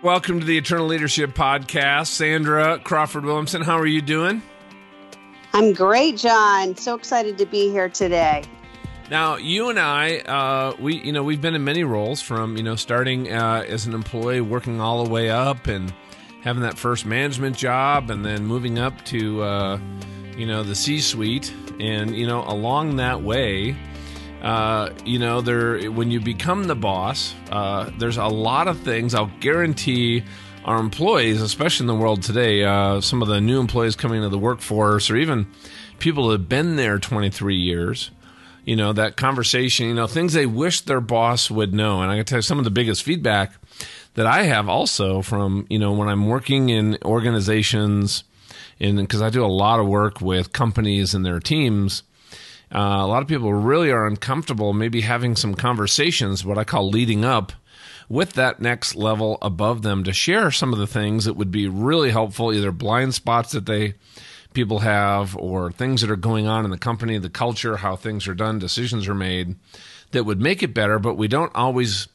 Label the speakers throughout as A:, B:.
A: Welcome to the Eternal Leadership Podcast. Sandra Crawford Williamson, how are you doing?
B: I'm great, John. So excited to be here today.
A: Now, you and I, uh, we, you know, we've been in many roles from, you know, starting uh, as an employee, working all the way up, and having that first management job, and then moving up to, uh, you know, the C-suite, and you know, along that way, uh, you know, there when you become the boss, uh, there's a lot of things. I'll guarantee our employees, especially in the world today, uh, some of the new employees coming into the workforce, or even people that have been there 23 years. You know, that conversation, you know, things they wish their boss would know. And I can tell you some of the biggest feedback that I have also from, you know, when I'm working in organizations, and because I do a lot of work with companies and their teams, uh, a lot of people really are uncomfortable maybe having some conversations, what I call leading up, with that next level above them to share some of the things that would be really helpful, either blind spots that they people have or things that are going on in the company, the culture, how things are done, decisions are made that would make it better, but we don't always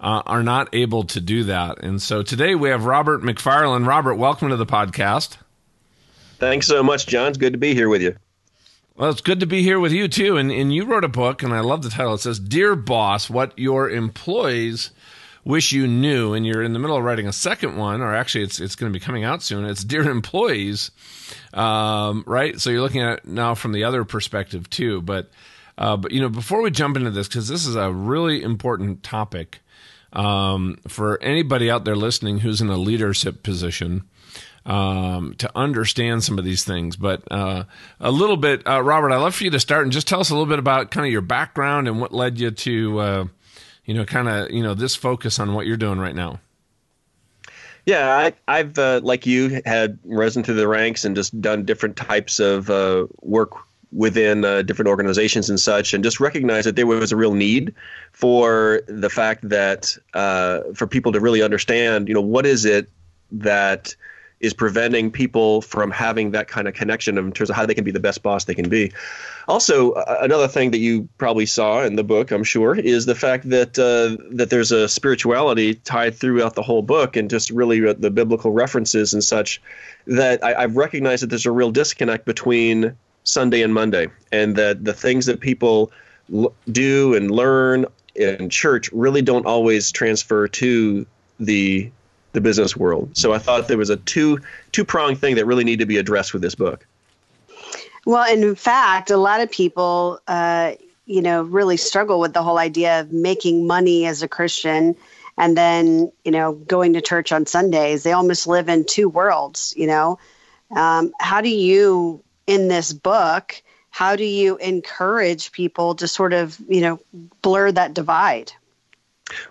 A: uh, are not able to do that. And so today we have Robert McFarland. Robert, welcome to the podcast.
C: Thanks so much, John. It's good to be here with you.
A: Well, it's good to be here with you too. And, and you wrote a book, and I love the title. It says, Dear Boss, What Your Employees Wish You Knew. And you're in the middle of writing a second one, or actually, it's, it's going to be coming out soon. It's Dear Employees, um, right? So you're looking at it now from the other perspective too. But, uh, but you know, before we jump into this, because this is a really important topic um, for anybody out there listening who's in a leadership position um, to understand some of these things. But uh, a little bit, uh, Robert, I'd love for you to start and just tell us a little bit about kind of your background and what led you to, uh, you know, kind of, you know, this focus on what you're doing right now.
C: Yeah, I, have uh, like you had risen through the ranks and just done different types of uh, work within uh, different organizations and such, and just recognized that there was a real need for the fact that uh, for people to really understand, you know, what is it that is preventing people from having that kind of connection in terms of how they can be the best boss they can be. Also, uh, another thing that you probably saw in the book, I'm sure, is the fact that uh, that there's a spirituality tied throughout the whole book, and just really the biblical references and such. That I, I've recognized that there's a real disconnect between Sunday and Monday, and that the things that people l- do and learn in church really don't always transfer to the the business world. So I thought there was a two two pronged thing that really needed to be addressed with this book.
B: Well, in fact, a lot of people, uh, you know, really struggle with the whole idea of making money as a Christian and then, you know, going to church on Sundays. They almost live in two worlds, you know. Um, how do you, in this book, how do you encourage people to sort of, you know, blur that divide?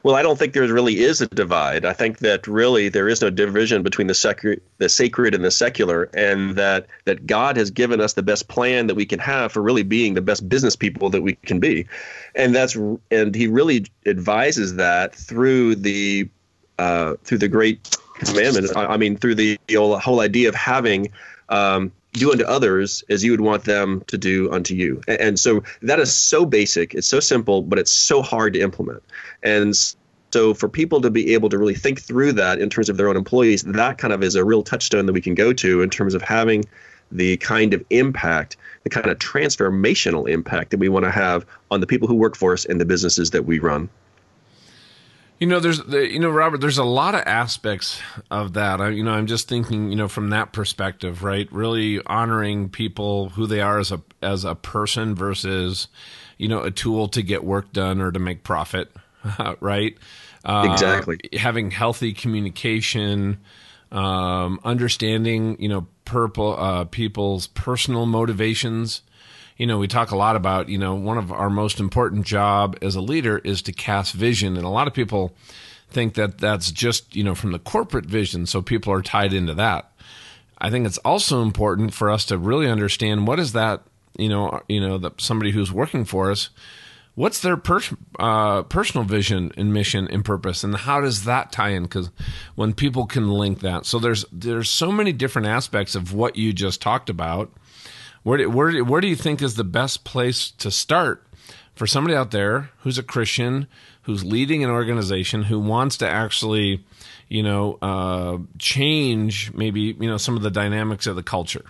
C: Well, I don't think there really is a divide. I think that really there is no division between the sacred, the sacred and the secular, and that that God has given us the best plan that we can have for really being the best business people that we can be, and that's and He really advises that through the uh, through the great commandment. I, I mean, through the, the whole idea of having um, do unto others as you would want them to do unto you. And so that is so basic, it's so simple, but it's so hard to implement. And so for people to be able to really think through that in terms of their own employees, that kind of is a real touchstone that we can go to in terms of having the kind of impact, the kind of transformational impact that we want to have on the people who work for us and the businesses that we run.
A: You know, there's, you know, Robert, there's a lot of aspects of that. I, you know, I'm just thinking, you know, from that perspective, right? Really honoring people who they are as a as a person versus, you know, a tool to get work done or to make profit, right?
C: Uh, exactly.
A: Having healthy communication, um, understanding, you know, purple uh, people's personal motivations you know, we talk a lot about, you know, one of our most important job as a leader is to cast vision. And a lot of people think that that's just, you know, from the corporate vision. So people are tied into that. I think it's also important for us to really understand what is that, you know, you know, that somebody who's working for us, what's their uh, personal vision and mission and purpose, and how does that tie in? Because when people can link that, so there's there's so many different aspects of what you just talked about where do, where where do you think is the best place to start for somebody out there who's a Christian, who's leading an organization, who wants to actually, you know, uh, change maybe you know some of the dynamics of the culture?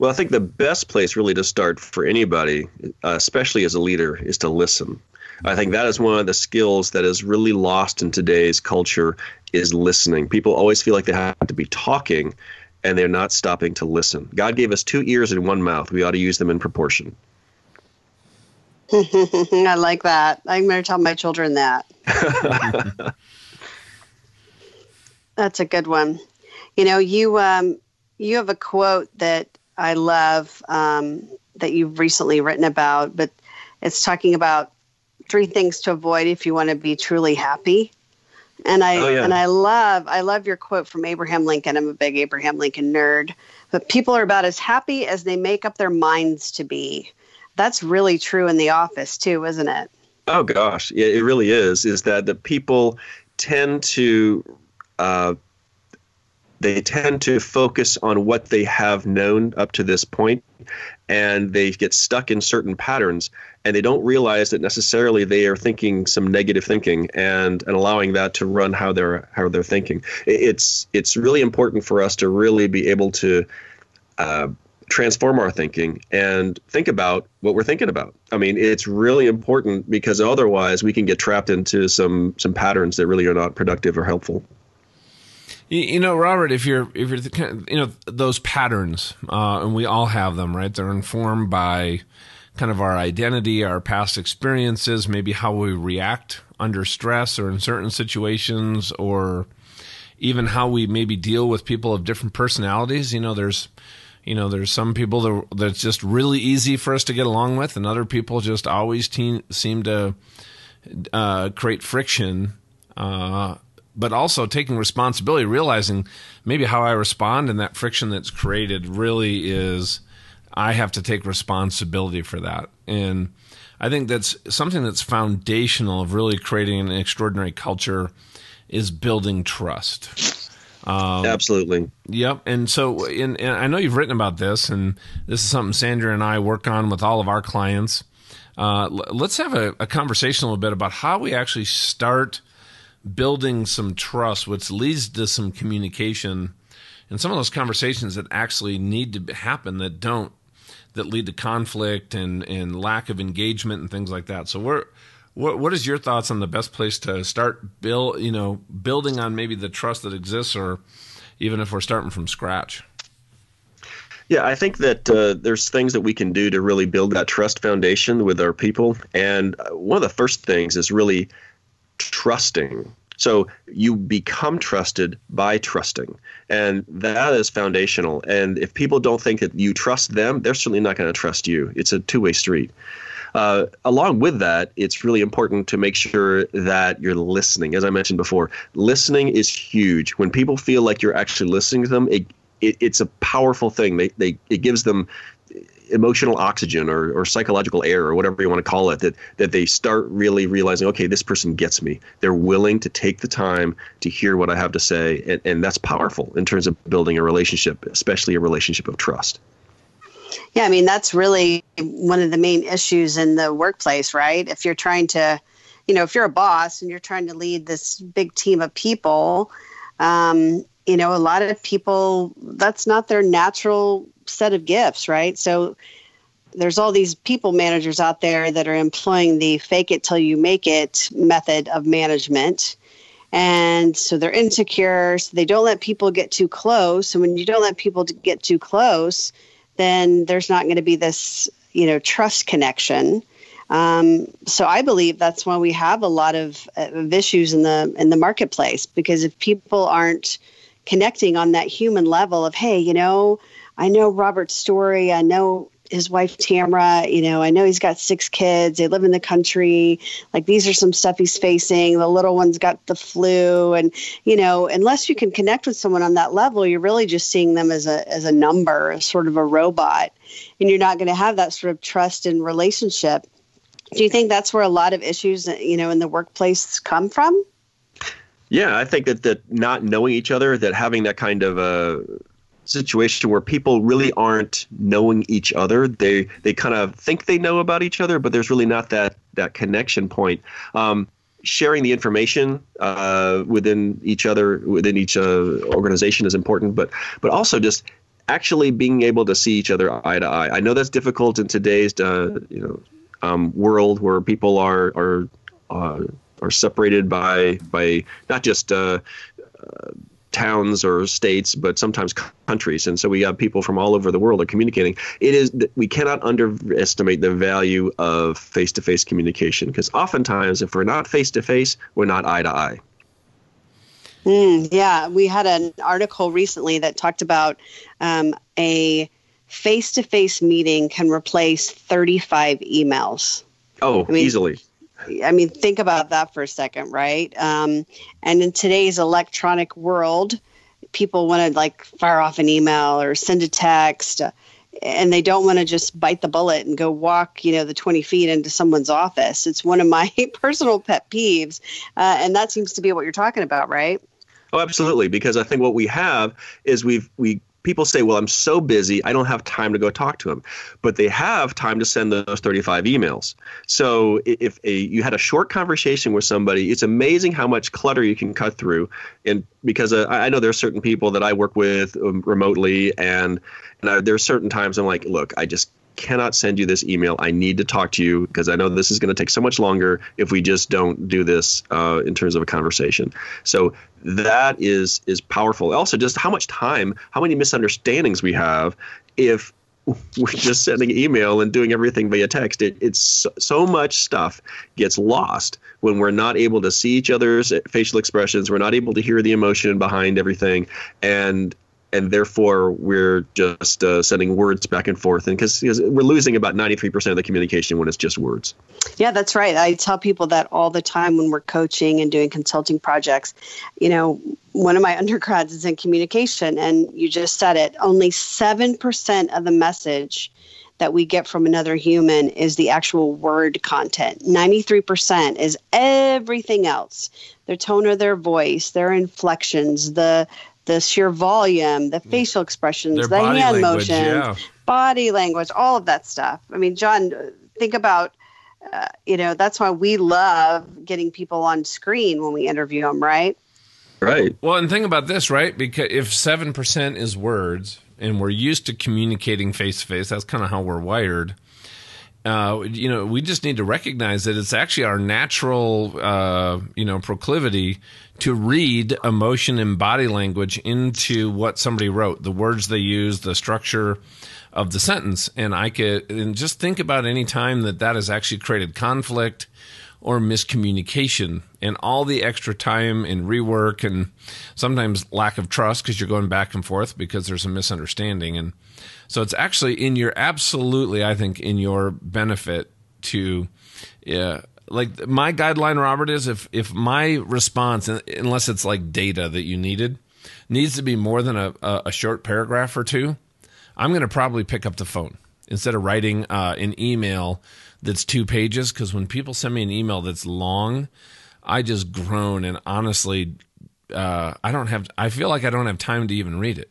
C: Well, I think the best place really to start for anybody, uh, especially as a leader, is to listen. I think that is one of the skills that is really lost in today's culture is listening. People always feel like they have to be talking and they're not stopping to listen. God gave us two ears and one mouth. We ought to use them in proportion.
B: I like that. I'm going to tell my children that. That's a good one. You know, you um, you have a quote that I love um, that you've recently written about, but it's talking about three things to avoid if you want to be truly happy. And I oh, yeah. and I love I love your quote from Abraham Lincoln. I'm a big Abraham Lincoln nerd. But people are about as happy as they make up their minds to be. That's really true in the office too, isn't it?
C: Oh gosh, yeah, it really is. Is that the people tend to uh, they tend to focus on what they have known up to this point and they get stuck in certain patterns and they don't realize that necessarily they are thinking some negative thinking and, and allowing that to run how they're how they're thinking it's it's really important for us to really be able to uh, transform our thinking and think about what we're thinking about. I mean, it's really important because otherwise we can get trapped into some some patterns that really are not productive or helpful.
A: You know, Robert, if you're if you're you know those patterns, uh, and we all have them, right? They're informed by kind of our identity, our past experiences, maybe how we react under stress or in certain situations, or even how we maybe deal with people of different personalities. You know, there's you know, there's some people that that's just really easy for us to get along with, and other people just always te- seem to uh, create friction. Uh, but also taking responsibility, realizing maybe how I respond and that friction that's created really is I have to take responsibility for that. And I think that's something that's foundational of really creating an extraordinary culture is building trust.
C: Um, Absolutely.
A: Yep. And so, in, and I know you've written about this, and this is something Sandra and I work on with all of our clients. Uh, let's have a, a conversation a little bit about how we actually start building some trust, which leads to some communication and some of those conversations that actually need to happen that don't, that lead to conflict and, and lack of engagement and things like that. So we're, what, what is your thoughts on the best place to start build, you know, building on maybe the trust that exists or even if we're starting from scratch?
C: Yeah, I think that uh, there's things that we can do to really build that trust foundation with our people. And uh, one of the first things is really trusting. So you become trusted by trusting. And that is foundational. And if people don't think that you trust them, they're certainly not going to trust you. It's a two way street. Uh, along with that, it's really important to make sure that you're listening. As I mentioned before, listening is huge. When people feel like you're actually listening to them, it, it, it's a powerful thing. They, they, it gives them emotional oxygen or, or psychological air or whatever you want to call it that that they start really realizing okay this person gets me. They're willing to take the time to hear what i have to say and, and that's powerful in terms of building a relationship especially a relationship of trust.
B: Yeah i mean that's really one of the main issues in the workplace right? If you're trying to you know if you're a boss and you're trying to lead this big team of people um, you know a lot of people that's not their natural set of gifts, right? So there's all these people managers out there that are employing the fake it till you make it method of management. And so they're insecure, so they don't let people get too close. And when you don't let people get too close, then there's not going to be this, you know, trust connection. Um, so I believe that's why we have a lot of, of issues in the in the marketplace because if people aren't connecting on that human level of, hey, you know, I know Robert's story. I know his wife Tamra, you know, I know he's got six kids. They live in the country. Like these are some stuff he's facing. The little one's got the flu, and you know, unless you can connect with someone on that level, you're really just seeing them as a as a number, as sort of a robot, and you're not going to have that sort of trust and relationship. Do you think that's where a lot of issues, you know, in the workplace come from?
C: Yeah, I think that that not knowing each other, that having that kind of a uh situation where people really aren't knowing each other. They they kind of think they know about each other, but there's really not that that connection point. Um, sharing the information uh, within each other, within each uh, organization is important, but but also just actually being able to see each other eye to eye. I know that's difficult in today's uh, you know um, world where people are are uh, are separated by by not just uh, uh, towns or states, but sometimes countries. And so we have people from all over the world are communicating. It is we cannot underestimate the value of face-to-face communication because oftentimes, if we're not face-to-face, we're not eye to eye.
B: Mm, yeah, we had an article recently that talked about um, a face-to-face meeting can replace 35 emails.
C: Oh, I mean, easily.
B: I mean, think about that for a second, right? Um, and in today's electronic world, people want to like fire off an email or send a text, uh, and they don't want to just bite the bullet and go walk, you know, the 20 feet into someone's office. It's one of my personal pet peeves, uh, and that seems to be what you're talking about, right?
C: Oh, absolutely. Because I think what we have is we've we people say, well, I'm so busy, I don't have time to go talk to them. But they have time to send those 35 emails. So if a, you had a short conversation with somebody, it's amazing how much clutter you can cut through. And because uh, I know there are certain people that I work with um, remotely, and, and I, there are certain times I'm like, look, I just cannot send you this email. I need to talk to you because I know this is going to take so much longer if we just don't do this uh, in terms of a conversation. So that is is powerful. Also, just how much time, how many misunderstandings we have if we're just sending email and doing everything via text. It, it's so, much stuff gets lost when we're not able to see each other's facial expressions. We're not able to hear the emotion behind everything, and and therefore we're just uh, sending words back and forth. And because we're losing about 93% of the communication when it's just words.
B: Yeah that's right. I tell people that all the time when we're coaching and doing consulting projects. You know one of my undergrads is in communication and you just said it. Only 7% of the message that we get from another human is the actual word content. 93% is everything else. Their tone of their voice, their inflections, the the sheer volume, the facial expressions, Their the hand language, motion, yeah. body language, all of that stuff. I mean, John, think about, uh, you know, that's why we love getting people on screen when we interview them, right?
C: Right.
A: Well, and think about this, right? Because if 7% is words and we're used to communicating face to face, that's kind of how we're wired. Uh, you know, we just need to recognize that it's actually our natural, uh, you know, proclivity to read emotion and body language into what somebody wrote, the words they use, the structure of the sentence. And I could, and just think about any time that that has actually created conflict or miscommunication and all the extra time and rework and sometimes lack of trust because you're going back and forth because there's a misunderstanding. And so it's actually in your absolutely, I think, in your benefit to, yeah, like my guideline, Robert, is if if my response, unless it's like data that you needed, needs to be more than a, a short paragraph or two, I'm going to probably pick up the phone instead of writing uh, an email that's two pages. Because when people send me an email that's long, I just groan and honestly, uh, I don't have. I feel like I don't have time to even read it.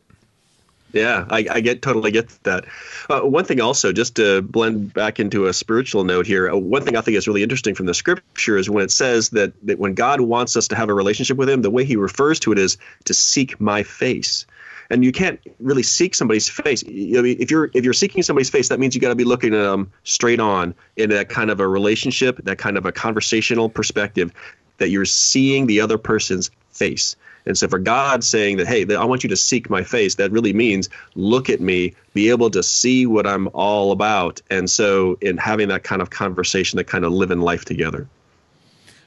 C: Yeah, I, I, get totally get that. Uh, one thing also, just to blend back into a spiritual note here, uh, one thing I think is really interesting from the scripture is when it says that, that when God wants us to have a relationship with Him, the way He refers to it is to seek my face. And you can't really seek somebody's face. You know, if you're if you're seeking somebody's face, that means you got to be looking at them straight on in that kind of a relationship, that kind of a conversational perspective, that you're seeing the other person's face. And so for God saying that, hey, I want you to seek my face, that really means look at me, be able to see what I'm all about. And so in having that kind of conversation, that kind of living life together.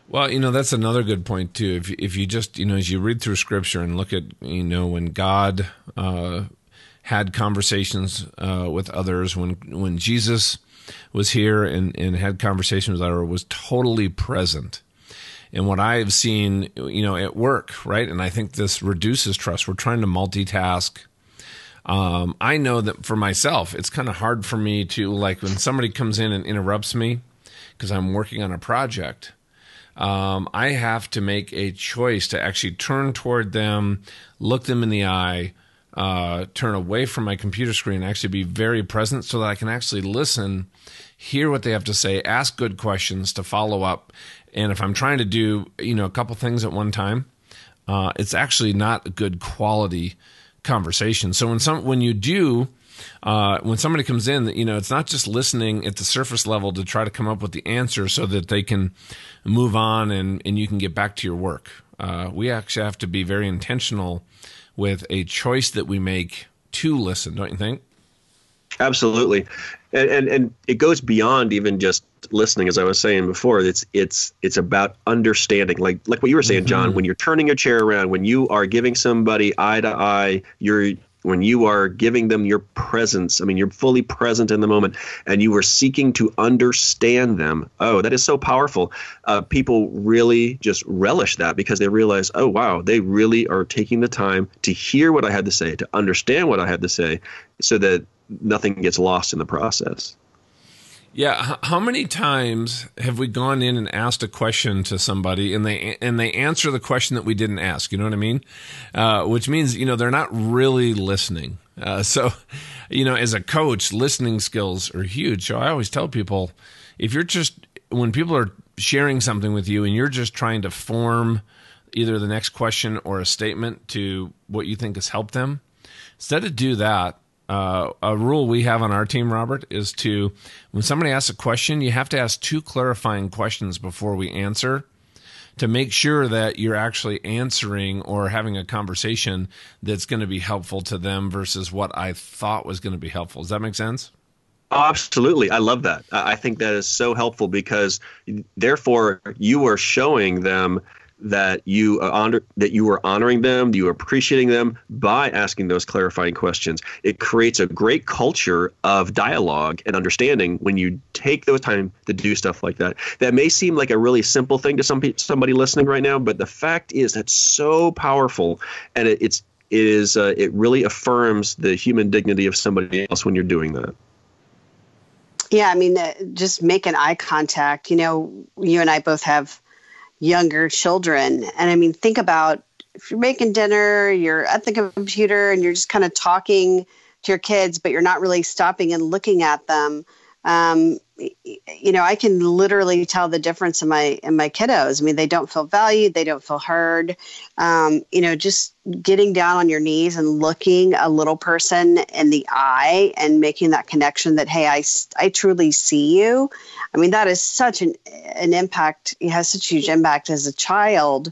A: Well, you know, that's another good point too. If if you just, you know, as you read through scripture and look at, you know, when God uh, had conversations uh, with others, when when Jesus was here and, and had conversations with others, was totally present and what I've seen, you know, at work, right? And I think this reduces trust. We're trying to multitask. Um, I know that for myself, it's kind of hard for me to like when somebody comes in and interrupts me because I'm working on a project. Um, I have to make a choice to actually turn toward them, look them in the eye, uh, turn away from my computer screen, actually be very present so that I can actually listen, hear what they have to say, ask good questions to follow up. And if I'm trying to do, you know, a couple things at one time, uh, it's actually not a good quality conversation. So when some when you do uh, when somebody comes in, you know, it's not just listening at the surface level to try to come up with the answer so that they can move on and, and you can get back to your work. Uh, we actually have to be very intentional with a choice that we make to listen, don't you think?
C: Absolutely, and, and and it goes beyond even just listening. As I was saying before, it's it's it's about understanding. Like like what you were saying, John. Mm-hmm. When you're turning your chair around, when you are giving somebody eye to eye, you're when you are giving them your presence, I mean, you're fully present in the moment and you are seeking to understand them. Oh, that is so powerful. Uh, people really just relish that because they realize, oh, wow, they really are taking the time to hear what I had to say, to understand what I had to say, so that nothing gets lost in the process.
A: Yeah, how many times have we gone in and asked a question to somebody and they and they answer the question that we didn't ask? You know what I mean? Uh, which means you know they're not really listening. Uh, so, you know, as a coach, listening skills are huge. So I always tell people if you're just when people are sharing something with you and you're just trying to form either the next question or a statement to what you think has helped them, instead of do that, uh, a rule we have on our team, Robert, is to when somebody asks a question, you have to ask two clarifying questions before we answer to make sure that you're actually answering or having a conversation that's going to be helpful to them versus what I thought was going to be helpful. Does that make sense?
C: Oh, absolutely. I love that. I think that is so helpful because therefore you are showing them that you honor that you are honoring them, you are appreciating them by asking those clarifying questions. It creates a great culture of dialogue and understanding when you take those time to do stuff like that. That may seem like a really simple thing to some somebody listening right now, but the fact is that's so powerful, and it, it's it is uh, it really affirms the human dignity of somebody else when you're doing that.
B: Yeah, I mean, uh, just making eye contact. You know, you and I both have younger children. And I mean, think about if you're making dinner, you're at the computer and you're just kind of talking to your kids, but you're not really stopping and looking at them. Um, you know, I can literally tell the difference in my in my kiddos. I mean, they don't feel valued, they don't feel heard. Um, you know, just getting down on your knees and looking a little person in the eye and making that connection that hey, I I truly see you. I mean, that is such an an impact. It has such a huge impact as a child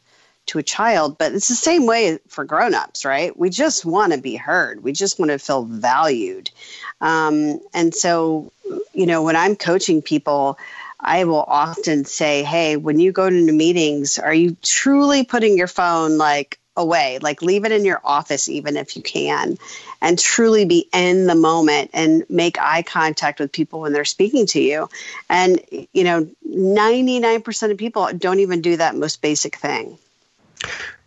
B: to a child, but it's the same way for grown-ups, right? We just want to be heard. We just want to feel valued. Um, and so, you know, when I'm coaching people, I will often say, "Hey, when you go to meetings, are you truly putting your phone like away. Like leave it in your office, even if you can, and truly be in the moment and make eye contact with people when they're speaking to you. And, you know, 99% of people don't even do that most basic thing.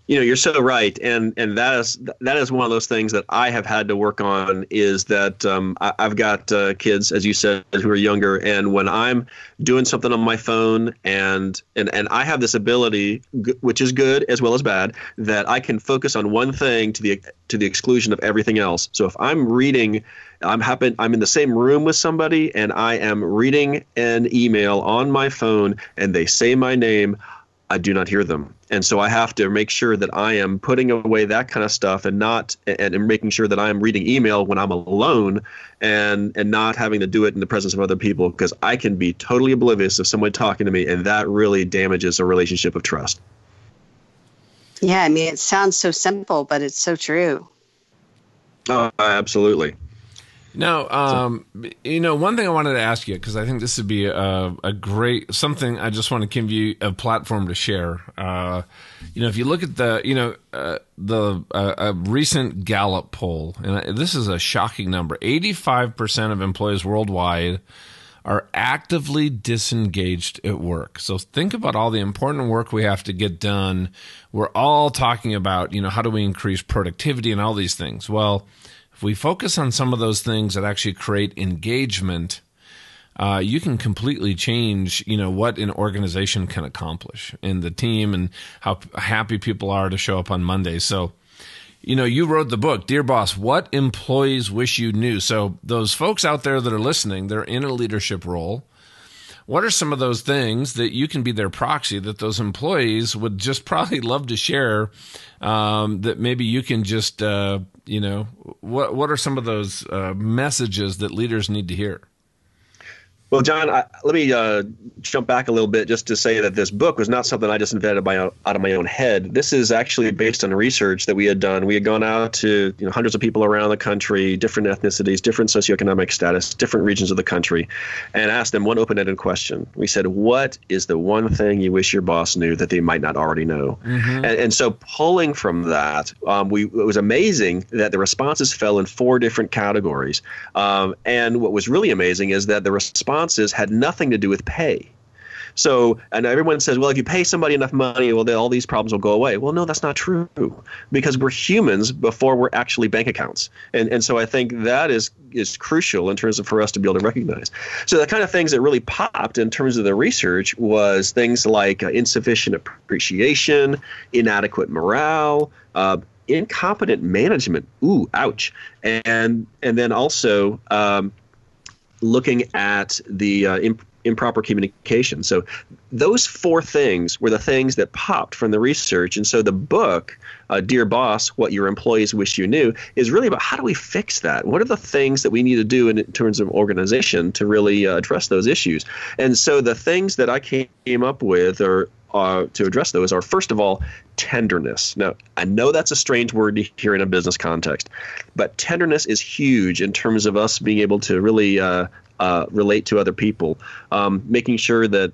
C: You know, you're so right, and and that is that is one of those things that I have had to work on. Is that um, I, have got uh, kids, as you said, who are younger, and when I'm doing something on my phone, and and and I have this ability, which is good as well as bad, that I can focus on one thing to the to the exclusion of everything else. So if I'm reading I'm happen I'm in the same room with somebody and I am reading an email on my phone and they say my name, I do not hear them. And so I have to make sure that I am putting away that kind of stuff and not and, and making sure that I am reading email when I'm alone and and not having to do it in the presence of other people because I can be totally oblivious of someone talking to me and that really damages a relationship of trust.
B: Yeah, I mean it sounds so simple, but it's so true.
C: Oh, absolutely.
A: Now, um, you know, one thing I wanted to ask you because I think this would be a, a, great something. I just want to give you a platform to share. Uh, you know, if you look at the, you know, uh, the uh, a recent Gallup poll, and this is a shocking number: eighty-five percent of employees worldwide are actively disengaged at work. So think about all the important work we have to get done. We're all talking about, you know, how do we increase productivity and all these things. Well if we focus on some of those things that actually create engagement, uh, you can completely change, you know, what an organization can accomplish in the team and how happy people are to show up on Monday. So, you know, you wrote the book, Dear Boss, What Employees Wish You Knew. So, those folks out there that are listening, they're in a leadership role. What are some of those things that you can be their proxy that those employees would just probably love to share? Um, that maybe you can just, uh, you know, what what are some of those uh, messages that leaders need to hear?
C: Well, John, I, let me uh, jump back a little bit just to say that this book was not something I just invented by, out of my own head. This is actually based on research that we had done. We had gone out to you know, hundreds of people around the country, different ethnicities, different socioeconomic status, different regions of the country, and asked them one open-ended question. We said, "What is the one thing you wish your boss knew that they might not already know?" Mm-hmm. And, and, so, pulling from that, um, we it was amazing that the responses fell in four different categories. Um, and what was really amazing is that the response responses had nothing to do with pay. So, and everyone says, well, if you pay somebody enough money, well, then all these problems will go away. Well, no, that's not true because we're humans before we're actually bank accounts. And, and so I think that is, is crucial in terms of for us to be able to recognize. So the kind of things that really popped in terms of the research was things like uh, insufficient appreciation, inadequate morale, uh, incompetent management. Ooh, ouch. And, and then also, um, looking at the uh, imp- improper communication. So those four things were the things that popped from the research. And so the book, uh, Dear Boss, What Your Employees Wish You Knew, is really about how do we fix that? What are the things that we need to do in, terms of organization to really uh, address those issues? And so the things that I came up with are uh, to address those are first of all tenderness. Now, I know that's a strange word to hear in a business context, but tenderness is huge in terms of us being able to really uh, uh, relate to other people, um, making sure that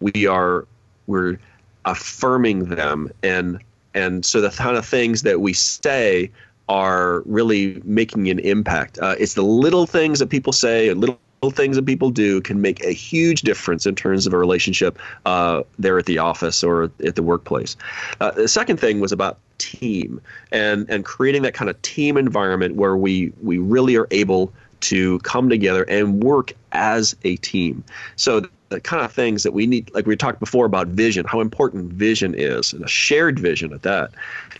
C: we are we're affirming them and and so the kind of things that we say are really making an impact. Uh, it's the little things that people say, little things that people do can make a huge difference in terms of a relationship uh, there at the office or at the workplace. Uh, the second thing was about team and and creating that kind of team environment where we we really are able to come together and work as a team. So the kind of things that we need, like we talked before about vision, how important vision is, and a shared vision at that.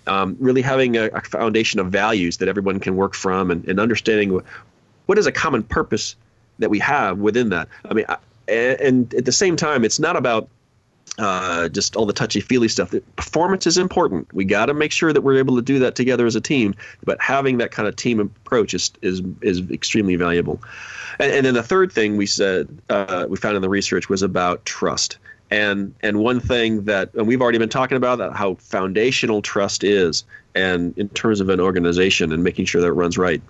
C: Um, really having a, a, foundation of values that everyone can work from, and, and understanding what is a common purpose that we have within that. I mean, I, and at the same time, it's not about uh, just all the touchy feely stuff. Performance is important. We got to make sure that we're able to do that together as a team. But having that kind of team approach is is is extremely valuable. And, and then the third thing we said uh, we found in the research was about trust. And and one thing that and we've already been talking about that how foundational trust is, and in terms of an organization and making sure that it runs right.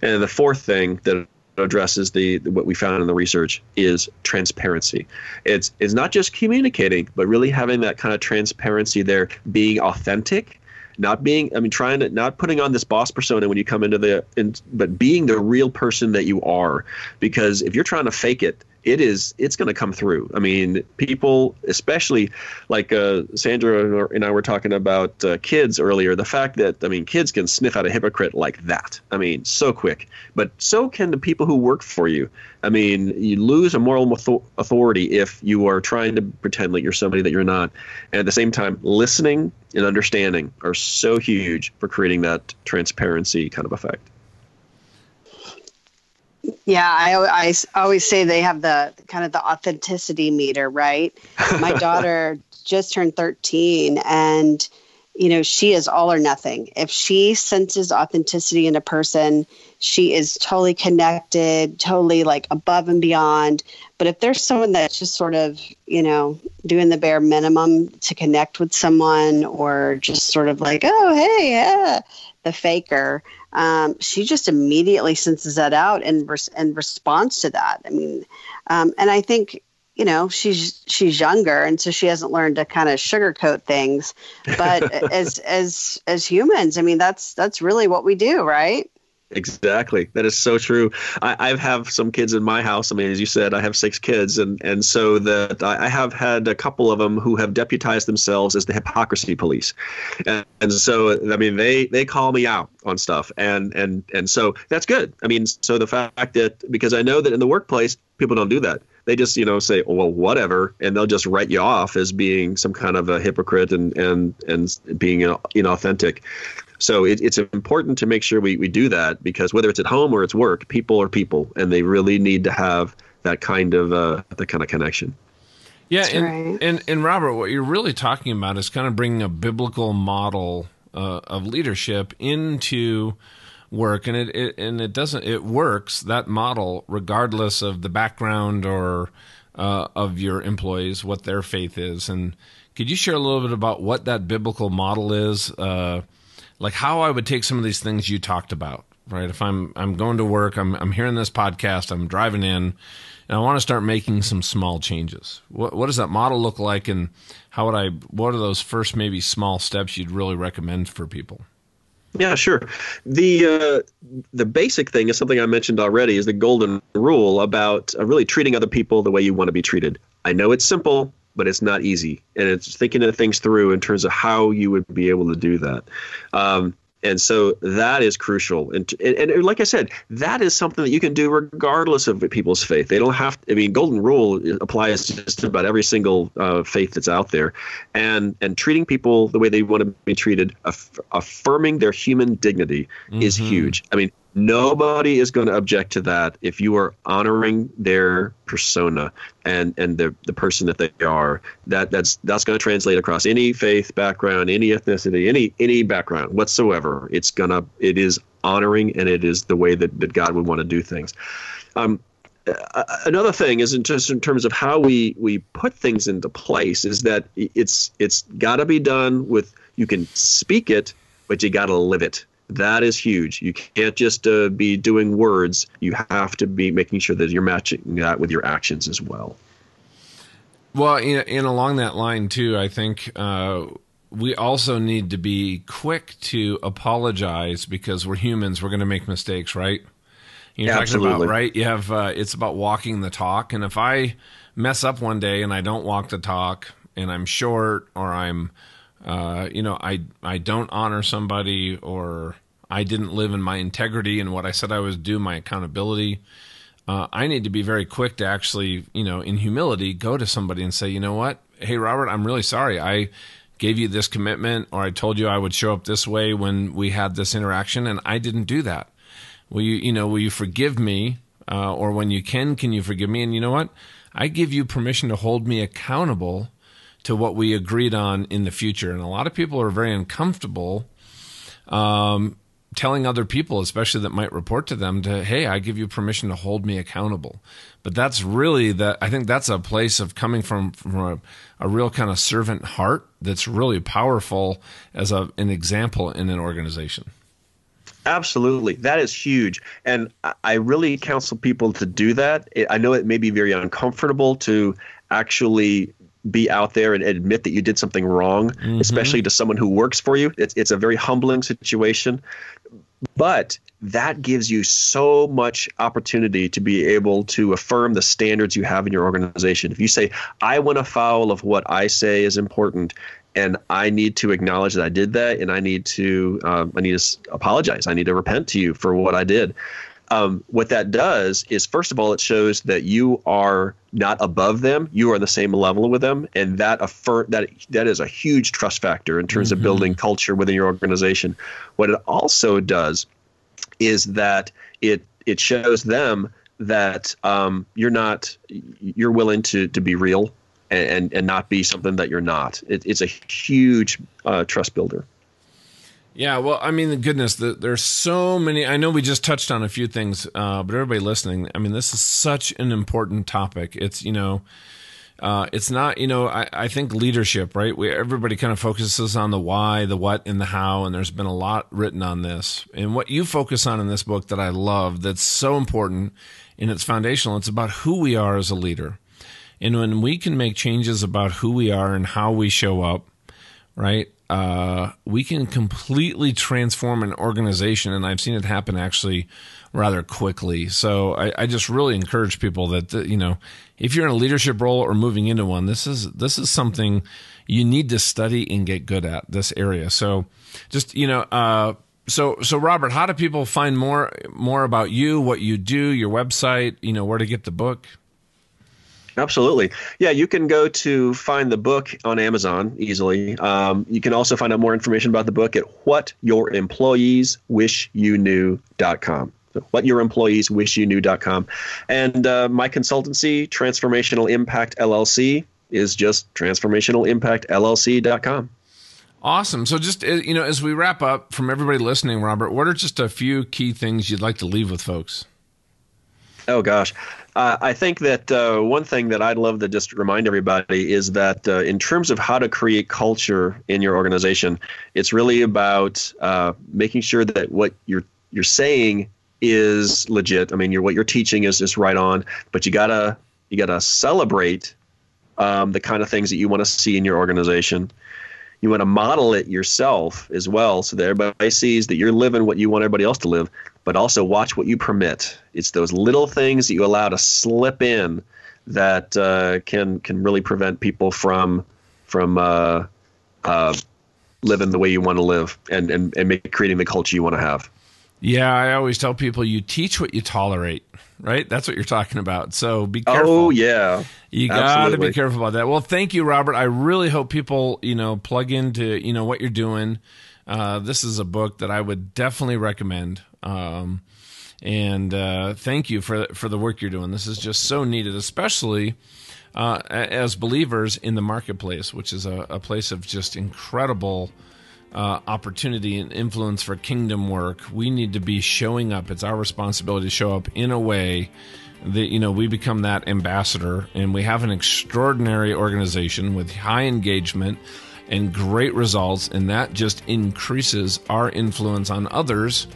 C: And the fourth thing that addresses the what we found in the research is transparency. It's it's not just communicating, but really having that kind of transparency there, being authentic, not being I mean trying to not putting on this boss persona when you come into the in, but being the real person that you are because if you're trying to fake it it is it's going to come through. I mean, people, especially like uh, Sandra and I were talking about uh, kids earlier. The fact that I mean, kids can sniff out a hypocrite like that. I mean, so quick. But so can the people who work for you. I mean, you lose a moral authority if you are trying to pretend like you're somebody that you're not. And at the same time, listening and understanding are so huge for creating that transparency kind of effect.
B: Yeah, I, I always say they have the kind of the authenticity meter, right? My daughter just turned 13 and you know, she is all or nothing. If she senses authenticity in a person, she is totally connected, totally like above and beyond. But if there's someone that's just sort of, you know, doing the bare minimum to connect with someone or just sort of like, oh, hey, yeah, the faker, um, she just immediately senses that out and res- and responds to that. I mean, um, and I think you know she's she's younger, and so she hasn't learned to kind of sugarcoat things. But as as as humans, I mean, that's that's really what we do, right?
C: Exactly. That is so true. I, I have some kids in my house. I mean, as you said, I have six kids, and and so that I have had a couple of them who have deputized themselves as the hypocrisy police, and, and so I mean they they call me out on stuff, and and and so that's good. I mean, so the fact that because I know that in the workplace people don't do that. They just you know say, well, whatever, and they'll just write you off as being some kind of a hypocrite and and and being inauthentic. So it, it's important to make sure we, we do that because whether it's at home or it's work, people are people, and they really need to have that kind of uh, that kind of connection.
A: Yeah, and, right. and and Robert, what you're really talking about is kind of bringing a biblical model uh, of leadership into work, and it, it, and it doesn't it works that model regardless of the background or uh, of your employees, what their faith is, and could you share a little bit about what that biblical model is? Uh, like how I would take some of these things you talked about, right? If I'm I'm going to work, I'm I'm hearing this podcast, I'm driving in, and I want to start making some small changes. What what does that model look like, and how would I? What are those first maybe small steps you'd really recommend for people?
C: Yeah, sure. The uh, the basic thing is something I mentioned already is the golden rule about uh, really treating other people the way you want to be treated. I know it's simple but it's not easy. And it's thinking of things through in terms of how you would be able to do that. Um, and so that is crucial. And, and, and, like I said, that is something that you can do regardless of people's faith. They don't have. To, I mean, golden rule applies to just about every single uh, faith that's out there, and and treating people the way they want to be treated, aff- affirming their human dignity, mm-hmm. is huge. I mean, Nobody is going to object to that if you are honoring their persona and and the the person that they are. That that's that's going to translate across any faith background, any ethnicity, any any background whatsoever. It's gonna it is honoring and it is the way that, that God would want to do things. Um, another thing is in just in terms of how we we put things into place is that it's it's got to be done with you can speak it but you got to live it that is huge. You can't just uh, be doing words. You have to be making sure that you're matching that with your actions as well.
A: Well, and, along that line too, I think uh, we also need to be quick to apologize because we're humans. We're going to make mistakes, right? You're Absolutely. talking about right. You have uh, it's about walking the talk, and if I mess up one day and I don't walk the talk, and I'm short or I'm uh, you know, I I don't honor somebody or I didn't live in my integrity and what I said I was do, my accountability. Uh, I need to be very quick to actually, you know, in humility, go to somebody and say, you know what, hey Robert, I'm really sorry. I gave you this commitment, or I told you I would show up this way when we had this interaction, and I didn't do that. Will you, you know, will you forgive me? Uh, or when you can, can you forgive me? And you know what? I give you permission to hold me accountable to what we agreed on in the future. And a lot of people are very uncomfortable um, telling other people, especially that might report to them, to hey, I give you permission to hold me accountable. But that's really that. I think that's a place of coming from from a, a real kind of servant heart that's really powerful as a, an example in an organization.
C: Absolutely. That is huge. And I really counsel people to do that. I know it may be very uncomfortable to actually be out there and admit that you did something wrong, mm-hmm. especially to someone who works for you. It's, it's a very humbling situation. But that gives you so much opportunity to be able to affirm the standards you have in your organization. If you say, I went afoul of what I say is important, and I need to acknowledge that I did that, and I need to um, I need to apologize. I need to repent to you for what I did um, what that does is, first of all, it shows that you are not above them; you are on the same level with them, and that affirm that that is a huge trust factor in terms mm-hmm. of building culture within your organization. What it also does is that it it shows them that um, you're not you're willing to to be real and and not be something that you're not. It, it's a huge uh, trust builder.
A: Yeah, well, I mean, goodness, the, there's so many. I know we just touched on a few things, uh, but everybody listening, I mean, this is such an important topic. It's you know, uh, it's not you know, I, I think leadership, right? We everybody kind of focuses on the why, the what, and the how, and there's been a lot written on this. And what you focus on in this book that I love, that's so important, and it's foundational. It's about who we are as a leader, and when we can make changes about who we are and how we show up, right? Uh, we can completely transform an organization, and I've seen it happen actually rather quickly. So I, I just really encourage people that you know, if you're in a leadership role or moving into one, this is this is something you need to study and get good at this area. So just you know. Uh, so, so Robert, how do people find more more about you, what you do, your website, you know, where to get the book?
C: Absolutely. Yeah, you can go to find the book on Amazon easily. Um, you can also find out more information about the book at whatyouremployeeswishyouKnew.com. So whatyouremployeeswishyouKnew.com. And uh, my consultancy, Transformational Impact LLC, is just transformationalimpactllc.com.
A: Awesome. So, just uh, you know, as we wrap up, from everybody listening, Robert, what are just a few key things you'd like to leave with folks?
C: Oh gosh, uh, I think that uh, one thing that I'd love to just remind everybody is that uh, in terms of how to create culture in your organization, it's really about uh, making sure that what you're you're saying is legit. I mean, you're, what you're teaching is just right on, but you gotta you gotta celebrate um, the kind of things that you want to see in your organization you want to model it yourself as well so that everybody sees that you're living what you want everybody else to live but also watch what you permit it's those little things that you allow to slip in that uh, can can really prevent people from from uh, uh, living the way you want to live and and, and make, creating the culture you want to have
A: yeah i always tell people you teach what you tolerate right? That's what you're talking about. So be careful.
C: Oh yeah,
A: you got to be careful about that. Well, thank you, Robert. I really hope people you know plug into you know what you're doing. Uh, this is a book that I would definitely recommend. Um, and uh, thank you for for the work you're doing. This is just so needed, especially uh, as believers in the marketplace, which is a, a place of just incredible uh, opportunity and influence for kingdom work, we need to be showing up. It's our responsibility to show up in a way that you know we become that ambassador, and we have an extraordinary organization with high engagement and great results, and that just increases our influence on others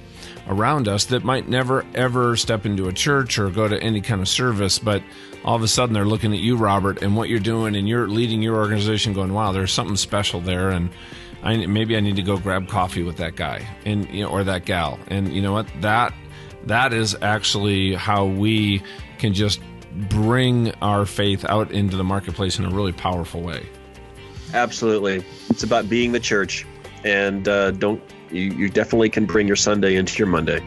A: around us that might never ever step into a church or go to any kind of service, but all of a sudden they're looking at you, Robert, and what you're doing, and you're leading your organization, going, "Wow, there's something special there," and I, maybe I need to go grab coffee with that guy and you know, or that gal. And you know what? That that is actually how we can just bring our faith out into the marketplace in a really powerful way.
C: Absolutely, it's about being the church, and uh, don't you, you definitely can bring your Sunday into your Monday.